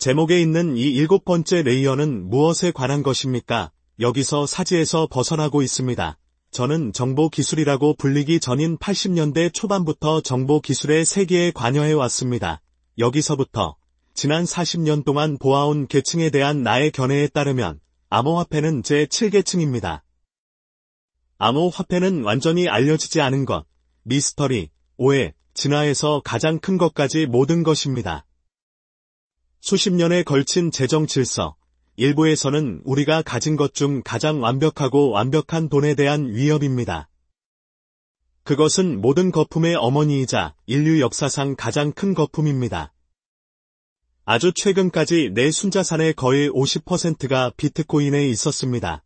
제목에 있는 이 일곱 번째 레이어는 무엇에 관한 것입니까? 여기서 사지에서 벗어나고 있습니다. 저는 정보기술이라고 불리기 전인 80년대 초반부터 정보기술의 세계에 관여해 왔습니다. 여기서부터 지난 40년 동안 보아온 계층에 대한 나의 견해에 따르면 암호화폐는 제7계층입니다. 암호화폐는 완전히 알려지지 않은 것, 미스터리, 오해, 진화에서 가장 큰 것까지 모든 것입니다. 수십 년에 걸친 재정 질서, 일부에서는 우리가 가진 것 중 가장 완벽하고 완벽한 돈에 대한 위협입니다. 그것은 모든 거품의 어머니이자 인류 역사상 가장 큰 거품입니다. 아주 최근까지 내 순자산의 거의 50%가 비트코인에 있었습니다.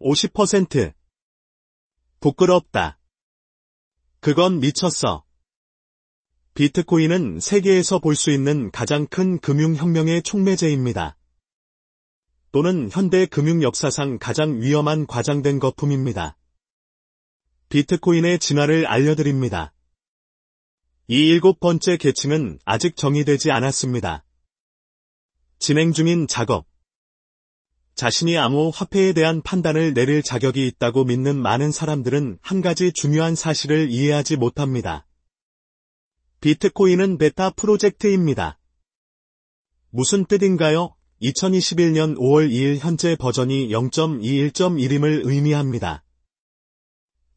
50% 부끄럽다. 그건 미쳤어. 비트코인은 세계에서 볼 수 있는 가장 큰 금융혁명의 촉매제입니다. 또는 현대 금융 역사상 가장 위험한 과장된 거품입니다. 비트코인의 진화를 알려드립니다. 이 일곱 번째 계층은 아직 정의되지 않았습니다. 진행 중인 작업. 자신이 암호 화폐에 대한 판단을 내릴 자격이 있다고 믿는 많은 사람들은 한 가지 중요한 사실을 이해하지 못합니다. 비트코인은 베타 프로젝트입니다. 무슨 뜻인가요? 2021년 5월 2일 현재 버전이 0.21.1임을 의미합니다.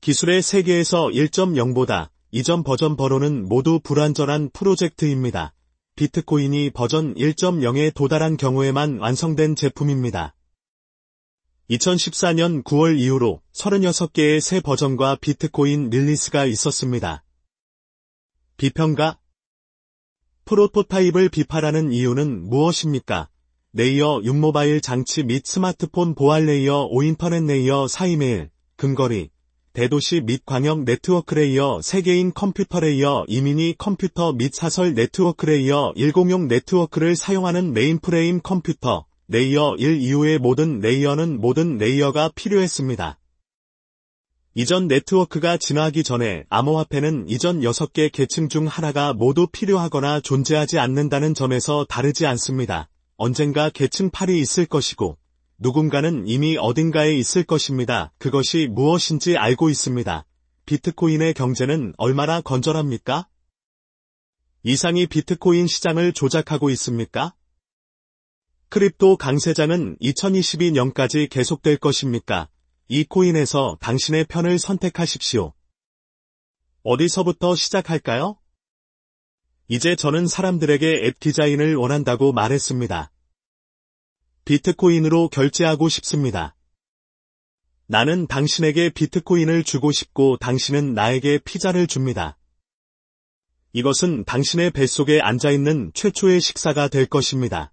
기술의 세계에서 1.0보다 이전 버전 번호는 모두 불완전한 프로젝트입니다. 비트코인이 버전 1.0에 도달한 경우에만 완성된 제품입니다. 2014년 9월 이후로 36개의 새 버전과 비트코인 release가 있었습니다. 비평가 프로토타입을 비판하는 이유는 무엇입니까? 레이어 6 모바일 장치 및 스마트폰 보안 레이어 5 인터넷 레이어 4 이메일, 근거리, 대도시 및 광역 네트워크 레이어 세계인 컴퓨터 레이어 이미니 컴퓨터 및 사설 네트워크 레이어 106 네트워크를 사용하는 메인프레임 컴퓨터 레이어 1 이후의 모든 레이어는 모든 레이어가 필요했습니다. 이전 네트워크가 진화하기 전에 암호화폐는 이전 6개 계층 중 하나가 모두 필요하거나 존재하지 않는다는 점에서 다르지 않습니다. 언젠가 계층 8이 있을 것이고 누군가는 이미 어딘가에 있을 것입니다. 그것이 무엇인지 알고 있습니다. 비트코인의 경제는 얼마나 건전합니까? 이상이 비트코인 시장을 조작하고 있습니까? crypto 강세장은 2022년까지 계속될 것입니까? 이 코인에서 당신의 편을 선택하십시오. 어디서부터 시작할까요? 이제 저는 사람들에게 앱 디자인을 원한다고 말했습니다. 비트코인으로 결제하고 싶습니다. 나는 당신에게 비트코인을 주고 싶고 당신은 나에게 피자를 줍니다. 이것은 당신의 뱃속에 앉아있는 최초의 식사가 될 것입니다.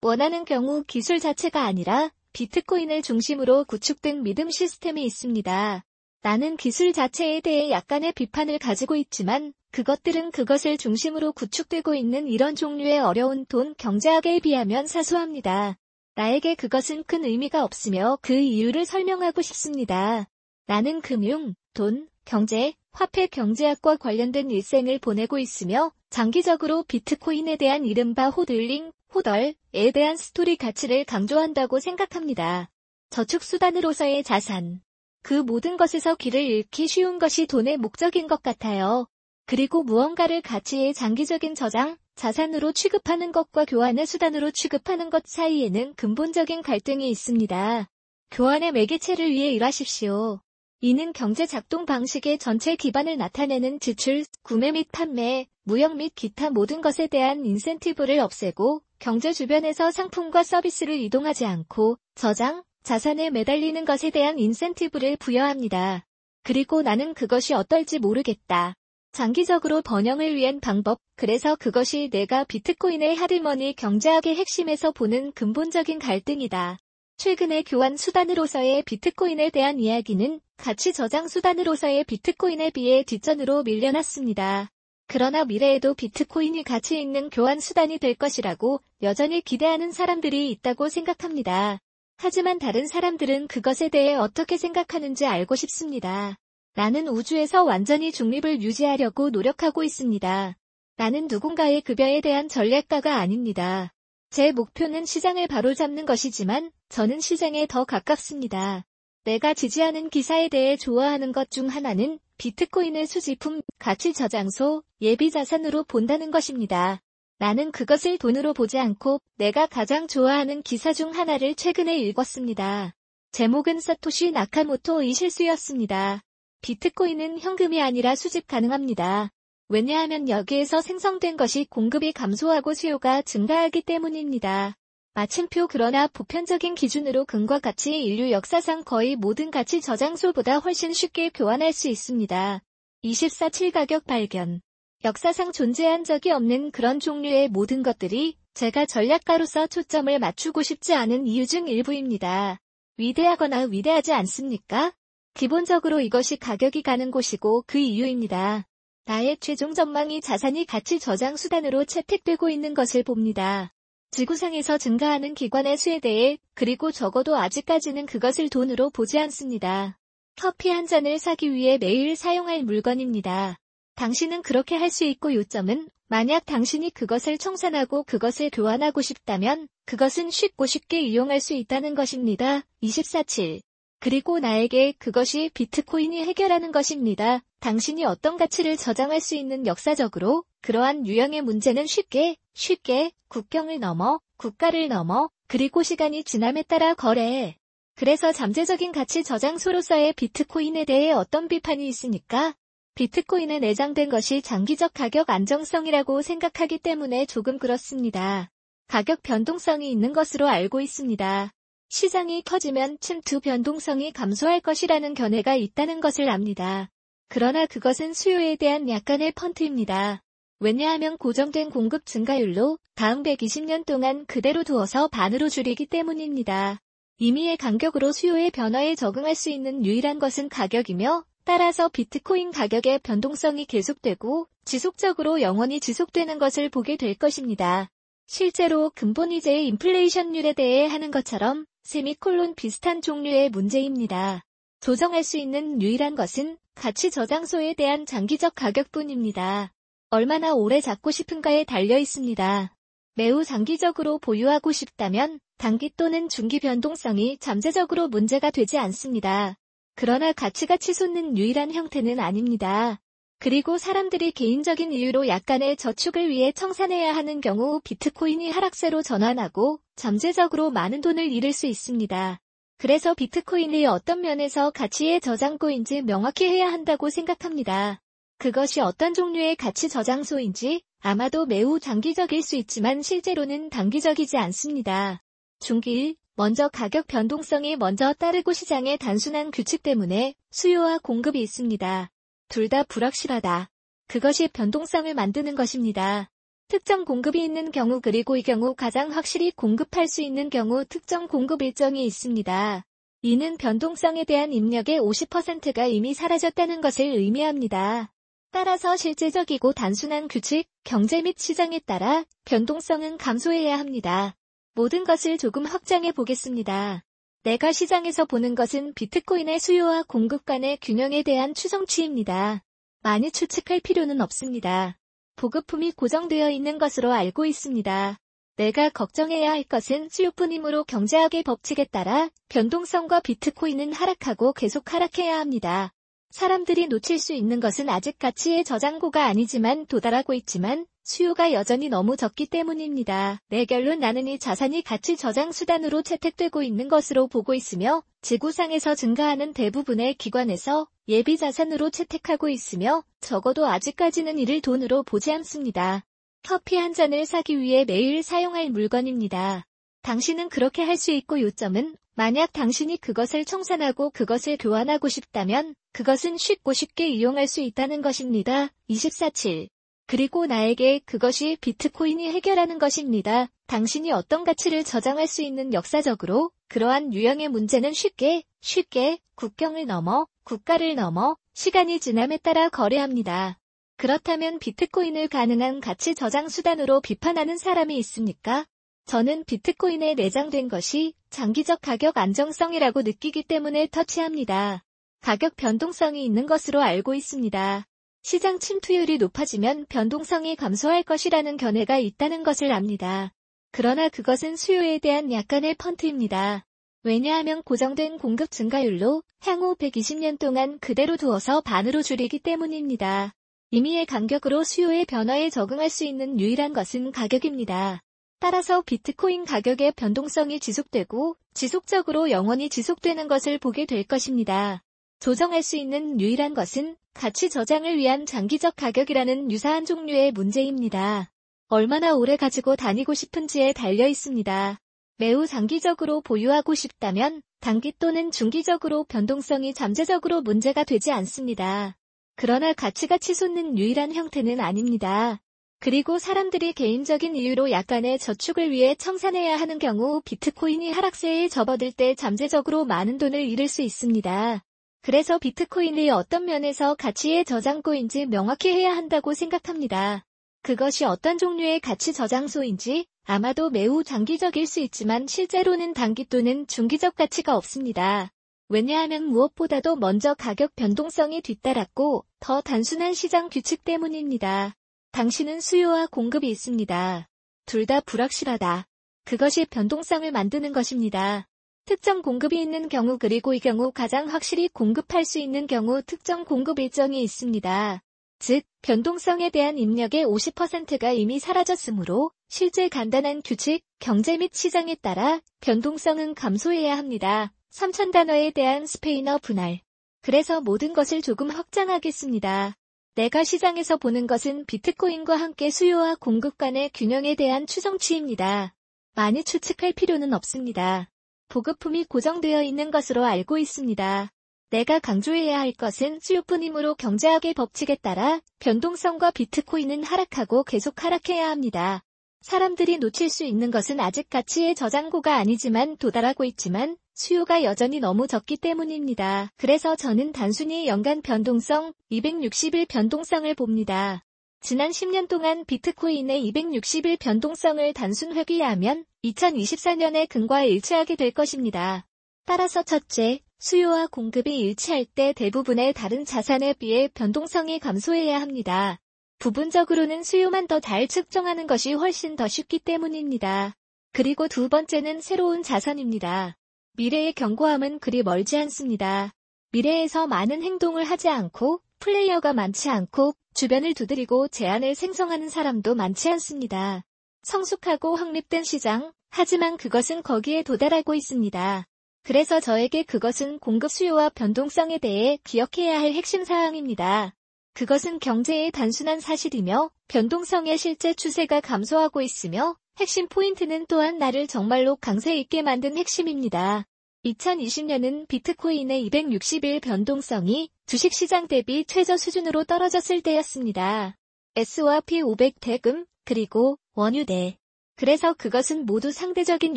원하는 경우 기술 자체가 아니라 비트코인을 중심으로 구축된 믿음 시스템이 있습니다. 나는 기술 자체에 대해 약간의 비판을 가지고 있지만 그것들은 그것을 중심으로 구축되고 있는 이런 종류의 어려운 돈 경제학에 비하면 사소합니다. 나에게 그것은 큰 의미가 없으며 그 이유를 설명하고 싶습니다. 나는 금융, 돈, 경제, 화폐 경제학과 관련된 일생을 보내고 있으며 장기적으로 비트코인에 대한 이른바 호들링, 호덜에 대한 스토리 가치를 강조한다고 생각합니다. 저축 수단으로서의 자산. 그 모든 것에서 길을 잃기 쉬운 것이 돈의 목적인 것 같아요. 그리고 무언가를 가치의 장기적인 저장, 자산으로 취급하는 것과 교환의 수단으로 취급하는 것 사이에는 근본적인 갈등이 있습니다. 교환의 매개체를 위해 일하십시오. 이는 경제 작동 방식의 전체 기반을 나타내는 지출, 구매 및 판매, 무역 및 기타 모든 것에 대한 인센티브를 없애고 경제 주변에서 상품과 서비스를 이동하지 않고 저장, 자산에 매달리는 것에 대한 인센티브를 부여합니다. 그리고 나는 그것이 어떨지 모르겠다. 장기적으로 번영을 위한 방법, 그래서 그것이 내가 비트코인의 하드머니 경제학의 핵심에서 보는 근본적인 갈등이다. 최근의 교환 수단으로서의 비트코인에 대한 이야기는 가치 저장 수단으로서의 비트코인에 비해 뒷전으로 밀려났습니다. 그러나 미래에도 비트코인이 가치 있는 교환 수단이 될 것이라고 여전히 기대하는 사람들이 있다고 생각합니다. 하지만 다른 사람들은 그것에 대해 어떻게 생각하는지 알고 싶습니다. 나는 우주에서 완전히 중립을 유지하려고 노력하고 있습니다. 나는 누군가의 급여에 대한 전략가가 아닙니다. 제 목표는 시장을 바로잡는 것이지만 저는 시장에 더 가깝습니다. 내가 지지하는 기사에 대해 좋아하는 것 중 하나는 비트코인을 수집품, 가치 저장소, 예비 자산으로 본다는 것입니다. 나는 그것을 돈으로 보지 않고 내가 가장 좋아하는 기사 중 하나를 최근에 읽었습니다. 제목은 사토시 나카모토의 실수였습니다. 비트코인은 현금이 아니라 수집 가능합니다. 왜냐하면 여기에서 생성된 것이 공급이 감소하고 수요가 증가하기 때문입니다. 마침표 그러나 보편적인 기준으로 금과 같이 인류 역사상 거의 모든 가치 저장소보다 훨씬 쉽게 교환할 수 있습니다. 24.7 가격 발견 역사상 존재한 적이 없는 그런 종류의 모든 것들이 제가 전략가로서 초점을 맞추고 싶지 않은 이유 중 일부입니다. 위대하거나 위대하지 않습니까? 기본적으로 이것이 가격이 가는 곳이고 그 이유입니다. 나의 최종 전망이 자산이 가치 저장 수단으로 채택되고 있는 것을 봅니다. 지구상에서 증가하는 기관의 수에 대해 그리고 적어도 아직까지는 그것을 돈으로 보지 않습니다. 커피 한 잔을 사기 위해 매일 사용할 물건입니다. 당신은 그렇게 할 수 있고 요점은 만약 당신이 그것을 청산하고 그것을 교환하고 싶다면 그것은 쉽고 쉽게 이용할 수 있다는 것입니다. 24.7 그리고 나에게 그것이 비트코인이 해결하는 것입니다. 당신이 어떤 가치를 저장할 수 있는 역사적으로 그러한 유형의 문제는 쉽게, 쉽게 국경을 넘어, 국가를 넘어, 그리고 시간이 지남에 따라 거래해. 그래서 잠재적인 가치 저장소로서의 비트코인에 대해 어떤 비판이 있으니까? 비트코인에 내장된 것이 장기적 가격 안정성이라고 생각하기 때문에 조금 그렇습니다. 가격 변동성이 있는 것으로 알고 있습니다. 시장이 커지면 침투 변동성이 감소할 것이라는 견해가 있다는 것을 압니다. 그러나 그것은 수요에 대한 약간의 펀트입니다. 왜냐하면 고정된 공급 증가율로 다음 120년 동안 그대로 두어서 반으로 줄이기 때문입니다. 이미의 간격으로 수요의 변화에 적응할 수 있는 유일한 것은 가격이며 따라서 비트코인 가격의 변동성이 계속되고 지속적으로 영원히 지속되는 것을 보게 될 것입니다. 실제로 근본 이제의 인플레이션율에 대해 하는 것처럼 세미콜론 비슷한 종류의 문제입니다. 조정할 수 있는 유일한 것은 가치 저장소에 대한 장기적 가격뿐입니다. 얼마나 오래 잡고 싶은가에 달려 있습니다. 매우 장기적으로 보유하고 싶다면 단기 또는 중기 변동성이 잠재적으로 문제가 되지 않습니다. 그러나 가치가 치솟는 유일한 형태는 아닙니다. 그리고 사람들이 개인적인 이유로 약간의 저축을 위해 청산해야 하는 경우 비트코인이 하락세로 전환하고 잠재적으로 많은 돈을 잃을 수 있습니다. 그래서 비트코인이 어떤 면에서 가치의 저장고인지 명확히 해야 한다고 생각합니다. 그것이 어떤 종류의 가치 저장소인지 아마도 매우 장기적일 수 있지만 실제로는 단기적이지 않습니다. 중기 먼저 가격 변동성이 먼저 따르고 시장의 단순한 규칙 때문에 수요와 공급이 있습니다. 둘 다 불확실하다. 그것이 변동성을 만드는 것입니다. 특정 공급이 있는 경우 그리고 이 경우 가장 확실히 공급할 수 있는 경우 특정 공급 일정이 있습니다. 이는 변동성에 대한 입력의 50%가 이미 사라졌다는 것을 의미합니다. 따라서 실제적이고 단순한 규칙, 경제 및 시장에 따라 변동성은 감소해야 합니다. 모든 것을 조금 확장해 보겠습니다. 내가 시장에서 보는 것은 비트코인의 수요와 공급 간의 균형에 대한 추정치입니다. 많이 추측할 필요는 없습니다. 보급품이 고정되어 있는 것으로 알고 있습니다. 내가 걱정해야 할 것은 수요뿐이므로 경제학의 법칙에 따라 변동성과 비트코인은 하락하고 계속 하락해야 합니다. 사람들이 놓칠 수 있는 것은 아직 가치의 저장고가 아니지만 도달하고 있지만 수요가 여전히 너무 적기 때문입니다. 내 결론 나는 이 자산이 가치 저장 수단으로 채택되고 있는 것으로 보고 있으며 지구상에서 증가하는 대부분의 기관에서 예비 자산으로 채택하고 있으며 적어도 아직까지는 이를 돈으로 보지 않습니다. 커피 한 잔을 사기 위해 매일 사용할 물건입니다. 당신은 그렇게 할 수 있고 요점은 만약 당신이 그것을 청산하고 그것을 교환하고 싶다면 그것은 쉽고 쉽게 이용할 수 있다는 것입니다. 24.7 그리고 나에게 그것이 비트코인이 해결하는 것입니다. 당신이 어떤 가치를 저장할 수 있는 역사적으로 그러한 유형의 문제는 쉽게, 쉽게 국경을 넘어, 국가를 넘어 시간이 지남에 따라 거래합니다. 그렇다면 비트코인을 가능한 가치 저장 수단으로 비판하는 사람이 있습니까? 저는 비트코인에 내장된 것이 장기적 가격 안정성이라고 느끼기 때문에 터치합니다. 가격 변동성이 있는 것으로 알고 있습니다. 시장 침투율이 높아지면 변동성이 감소할 것이라는 견해가 있다는 것을 압니다. 그러나 그것은 수요에 대한 약간의 펀트입니다. 왜냐하면 고정된 공급 증가율로 향후 120년 동안 그대로 두어서 반으로 줄이기 때문입니다. 임의의 간격으로 수요의 변화에 적응할 수 있는 유일한 것은 가격입니다. 따라서 비트코인 가격의 변동성이 지속되고 지속적으로 영원히 지속되는 것을 보게 될 것입니다. 조정할 수 있는 유일한 것은 가치 저장을 위한 장기적 가격이라는 유사한 종류의 문제입니다. 얼마나 오래 가지고 다니고 싶은지에 달려 있습니다. 매우 장기적으로 보유하고 싶다면 단기 또는 중기적으로 변동성이 잠재적으로 문제가 되지 않습니다. 그러나 가치가 치솟는 유일한 형태는 아닙니다. 그리고 사람들이 개인적인 이유로 약간의 저축을 위해 청산해야 하는 경우 비트코인이 하락세에 접어들 때 잠재적으로 많은 돈을 잃을 수 있습니다. 그래서 비트코인이 어떤 면에서 가치의 저장고인지 명확히 해야 한다고 생각합니다. 그것이 어떤 종류의 가치 저장소인지 아마도 매우 장기적일 수 있지만 실제로는 단기 또는 중기적 가치가 없습니다. 왜냐하면 무엇보다도 먼저 가격 변동성이 뒤따랐고 더 단순한 시장 규칙 때문입니다. 당신은 수요와 공급이 있습니다. 둘 다 불확실하다. 그것이 변동성을 만드는 것입니다. 특정 공급이 있는 경우 그리고 이 경우 가장 확실히 공급할 수 있는 경우 특정 공급 일정이 있습니다. 즉, 변동성에 대한 입력의 50%가 이미 사라졌으므로 실제 간단한 규칙, 경제 및 시장에 따라 변동성은 감소해야 합니다. 3천단어에 대한 스페인어 분할. 그래서 모든 것을 조금 확장하겠습니다. 내가 시장에서 보는 것은 비트코인과 함께 수요와 공급 간의 균형에 대한 추정치입니다. 많이 추측할 필요는 없습니다. 보급품이 고정되어 있는 것으로 알고 있습니다. 내가 강조해야 할 것은 수요뿐이므로 경제학의 법칙에 따라 변동성과 비트코인은 하락하고 계속 하락해야 합니다. 사람들이 놓칠 수 있는 것은 아직 가치의 저장고가 아니지만 도달하고 있지만 수요가 여전히 너무 적기 때문입니다. 그래서 저는 단순히 연간 변동성 260일 변동성을 봅니다. 지난 10년 동안 비트코인의 260일 변동성을 단순 회귀하면 2024년의 근과 일치하게 될 것입니다. 따라서 첫째, 수요와 공급이 일치할 때 대부분의 다른 자산에 비해 변동성이 감소해야 합니다. 부분적으로는 수요만 더 잘 측정하는 것이 훨씬 더 쉽기 때문입니다. 그리고 두 번째는 새로운 자산입니다. 미래의 견고함은 그리 멀지 않습니다. 미래에서 많은 행동을 하지 않고 플레이어가 많지 않고 주변을 두드리고 제안을 생성하는 사람도 많지 않습니다. 성숙하고 확립된 시장, 하지만 그것은 거기에 도달하고 있습니다. 그래서 저에게 그것은 공급 수요와 변동성에 대해 기억해야 할 핵심 사항입니다. 그것은 경제의 단순한 사실이며 변동성의 실제 추세가 감소하고 있으며 핵심 포인트는 또한 나를 정말로 강세 있게 만든 핵심입니다. 2020년은 비트코인의 260일 변동성이 주식시장 대비 최저 수준으로 떨어졌을 때였습니다. S와 P500 대금, 그리고 원유대. 그래서 그것은 모두 상대적인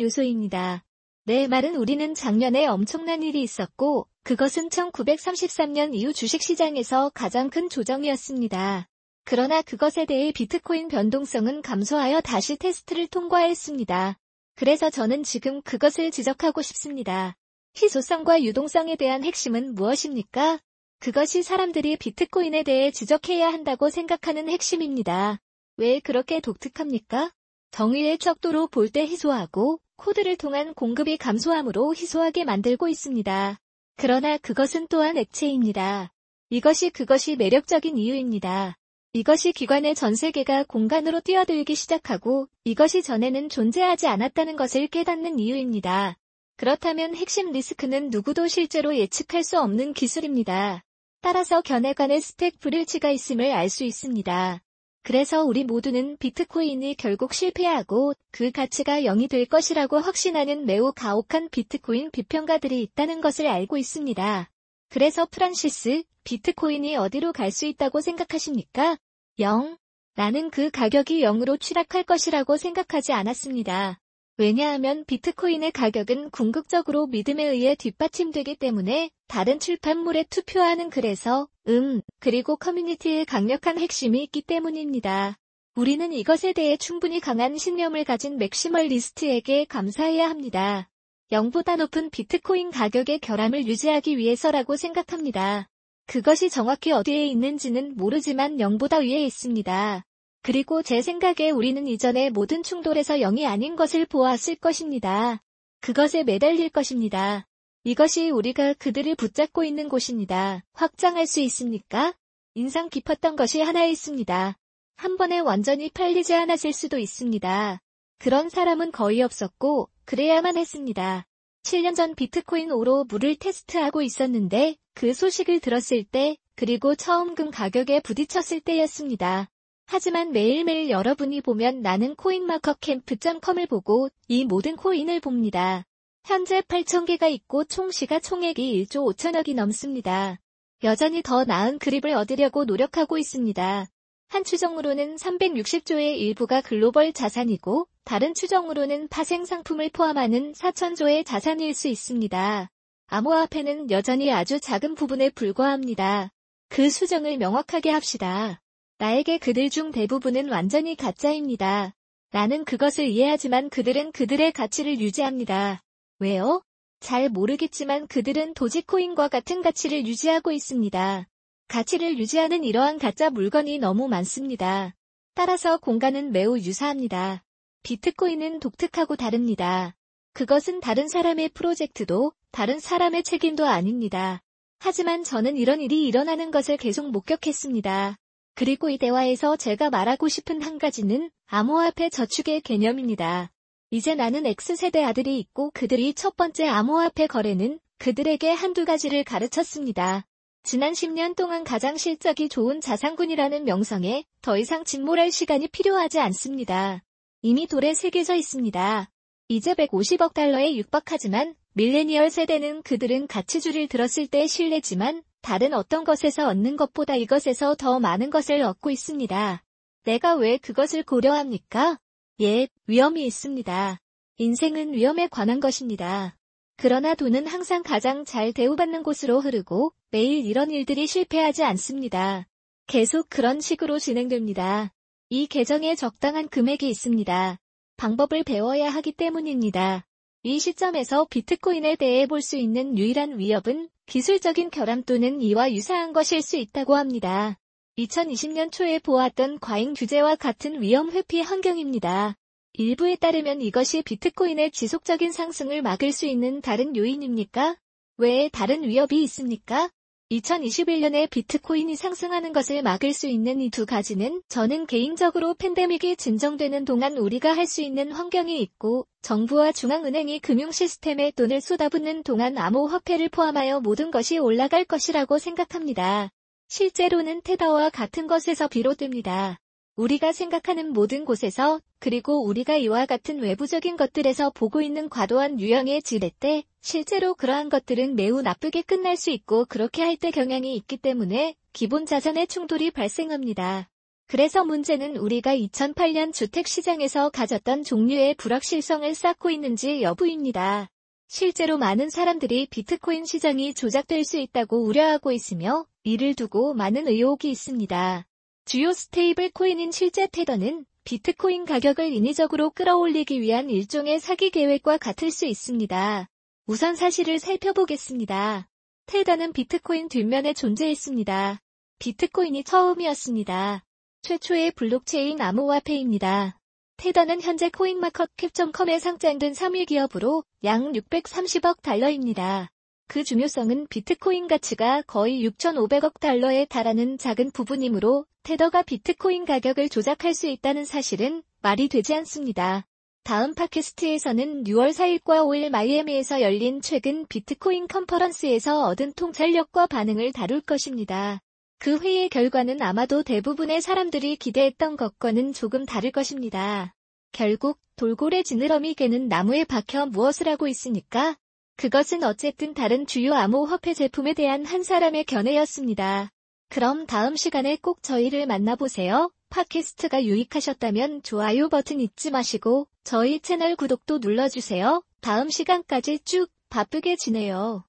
요소입니다. 내 말은 우리는 작년에 엄청난 일이 있었고 그것은 1933년 이후 주식시장에서 가장 큰 조정이었습니다. 그러나 그것에 대해 비트코인 변동성은 감소하여 다시 테스트를 통과했습니다. 그래서 저는 지금 그것을 지적하고 싶습니다. 희소성과 유동성에 대한 핵심은 무엇입니까? 그것이 사람들이 비트코인에 대해 지적해야 한다고 생각하는 핵심입니다. 왜 그렇게 독특합니까? 정의의 척도로 볼 때 희소하고 코드를 통한 공급이 감소함으로 희소하게 만들고 있습니다. 그러나 그것은 또한 액체입니다. 이것이 그것이 매력적인 이유입니다. 이것이 기관의 전 세계가 공간으로 뛰어들기 시작하고 이것이 전에는 존재하지 않았다는 것을 깨닫는 이유입니다. 그렇다면 핵심 리스크는 누구도 실제로 예측할 수 없는 기술입니다. 따라서 견해 간의 stack 불일치가 있음을 알 수 있습니다. 그래서 우리 모두는 비트코인이 결국 실패하고 그 가치가 0이 될 것이라고 확신하는 매우 가혹한 비트코인 비평가들이 있다는 것을 알고 있습니다. 그래서 프란시스, 비트코인이 어디로 갈 수 있다고 생각하십니까? 0. 나는 그 가격이 0으로 추락할 것이라고 생각하지 않았습니다. 왜냐하면 비트코인의 가격은 궁극적으로 믿음에 의해 뒷받침되기 때문에 다른 출판물에 투표하는 글에서 음, 그리고 커뮤니티의 강력한 핵심이 있기 때문입니다. 우리는 이것에 대해 충분히 강한 신념을 가진 맥시멀리스트에게 감사해야 합니다. 0보다 높은 비트코인 가격의 결함을 유지하기 위해서라고 생각합니다. 그것이 정확히 어디에 있는지는 모르지만 0보다 위에 있습니다. 그리고 제 생각에 우리는 이전의 모든 충돌에서 0이 아닌 것을 보았을 것입니다. 그것에 매달릴 것입니다. 이것이 우리가 그들을 붙잡고 있는 곳입니다. 확장할 수 있습니까? 인상 깊었던 것이 하나 있습니다. 한 번에 완전히 팔리지 않았을 수도 있습니다. 그런 사람은 거의 없었고 그래야만 했습니다. 7년 전 비트코인 5로 물을 테스트하고 있었는데 그 소식을 들었을 때 그리고 처음 금 가격에 부딪혔을 때였습니다. 하지만 매일매일 여러분이 보면 나는 코인마커캠프.com을 보고 이 모든 코인을 봅니다. 현재 8,000개가 있고 총 시가 총액이 1조 5천억이 넘습니다. 여전히 더 나은 그립을 얻으려고 노력하고 있습니다. 한 추정으로는 360조의 일부가 글로벌 자산이고 다른 추정으로는 파생 상품을 포함하는 4천조의 자산일 수 있습니다. 암호화폐는 여전히 아주 작은 부분에 불과합니다. 그 수정을 명확하게 합시다. 나에게 그들 중 대부분은 완전히 가짜입니다. 나는 그것을 이해하지만 그들은 그들의 가치를 유지합니다. 왜요? 잘 모르겠지만 그들은 도지코인과 같은 가치를 유지하고 있습니다. 가치를 유지하는 이러한 가짜 물건이 너무 많습니다. 따라서 공간은 매우 유사합니다. 비트코인은 독특하고 다릅니다. 그것은 다른 사람의 프로젝트도 다른 사람의 책임도 아닙니다. 하지만 저는 이런 일이 일어나는 것을 계속 목격했습니다. 그리고 이 대화에서 제가 말하고 싶은 한 가지는 암호화폐 저축의 개념입니다. 이제 나는 X세대 아들이 있고 그들이 첫 번째 암호화폐 거래는 그들에게 한두 가지를 가르쳤습니다. 지난 10년 동안 가장 실적이 좋은 자산군이라는 명성에 더 이상 진몰할 시간이 필요하지 않습니다. 이미 돌에 새겨져 있습니다. 이제 150억 달러에 육박하지만 밀레니얼 세대는 그들은 가치주를 들었을 때 신뢰지만 다른 어떤 것에서 얻는 것보다 이것에서 더 많은 것을 얻고 있습니다. 내가 왜 그것을 고려합니까? 예, 위험이 있습니다. 인생은 위험에 관한 것입니다. 그러나 돈은 항상 가장 잘 대우받는 곳으로 흐르고 매일 이런 일들이 실패하지 않습니다. 계속 그런 식으로 진행됩니다. 이 계정에 적당한 금액이 있습니다. 방법을 배워야 하기 때문입니다. 이 시점에서 비트코인에 대해 볼 수 있는 유일한 위협은 기술적인 결함 또는 이와 유사한 것일 수 있다고 합니다. 2020년 초에 보았던 과잉 규제와 같은 위험 회피 환경입니다. 일부에 따르면 이것이 비트코인의 지속적인 상승을 막을 수 있는 다른 요인입니까? 왜 다른 위협이 있습니까? 2021년에 비트코인이 상승하는 것을 막을 수 있는 이 두 가지는 저는 개인적으로 팬데믹이 진정되는 동안 우리가 할 수 있는 환경이 있고 정부와 중앙은행이 금융 시스템에 돈을 쏟아붓는 동안 암호화폐를 포함하여 모든 것이 올라갈 것이라고 생각합니다. 실제로는 테더와 같은 것에서 비롯됩니다. 우리가 생각하는 모든 곳에서 그리고 우리가 이와 같은 외부적인 것들에서 보고 있는 과도한 유형의 지뢰 때 실제로 그러한 것들은 매우 나쁘게 끝날 수 있고 그렇게 할 때 경향이 있기 때문에 기본 자산의 충돌이 발생합니다. 그래서 문제는 우리가 2008년 주택시장에서 가졌던 종류의 불확실성을 쌓고 있는지 여부입니다. 실제로 많은 사람들이 비트코인 시장이 조작될 수 있다고 우려하고 있으며 이를 두고 많은 의혹이 있습니다. 주요 스테이블 코인인 실제 테더는 비트코인 가격을 인위적으로 끌어올리기 위한 일종의 사기 계획과 같을 수 있습니다. 우선 사실을 살펴보겠습니다. 테더는 비트코인 뒷면에 존재했습니다. 비트코인이 처음이었습니다. 최초의 블록체인 암호화폐입니다. 테더는 현재 코인마켓캡.com에 상장된 3위 기업으로 약 630억 달러입니다. 그 중요성은 비트코인 가치가 거의 6,500억 달러에 달하는 작은 부분이므로 테더가 비트코인 가격을 조작할 수 있다는 사실은 말이 되지 않습니다. 다음 팟캐스트에서는 6월 4일과 5일 마이애미에서 열린 최근 비트코인 컨퍼런스에서 얻은 통찰력과 반응을 다룰 것입니다. 그 회의의 결과는 아마도 대부분의 사람들이 기대했던 것과는 조금 다를 것입니다. 결국 돌고래 지느러미 개는 나무에 박혀 무엇을 하고 있으니까 그것은 어쨌든 다른 주요 암호화폐 제품에 대한 한 사람의 견해였습니다. 그럼 다음 시간에 꼭 저희를 만나보세요. 팟캐스트가 유익하셨다면 좋아요 버튼 잊지 마시고 저희 채널 구독도 눌러주세요. 다음 시간까지 쭉 바쁘게 지내요.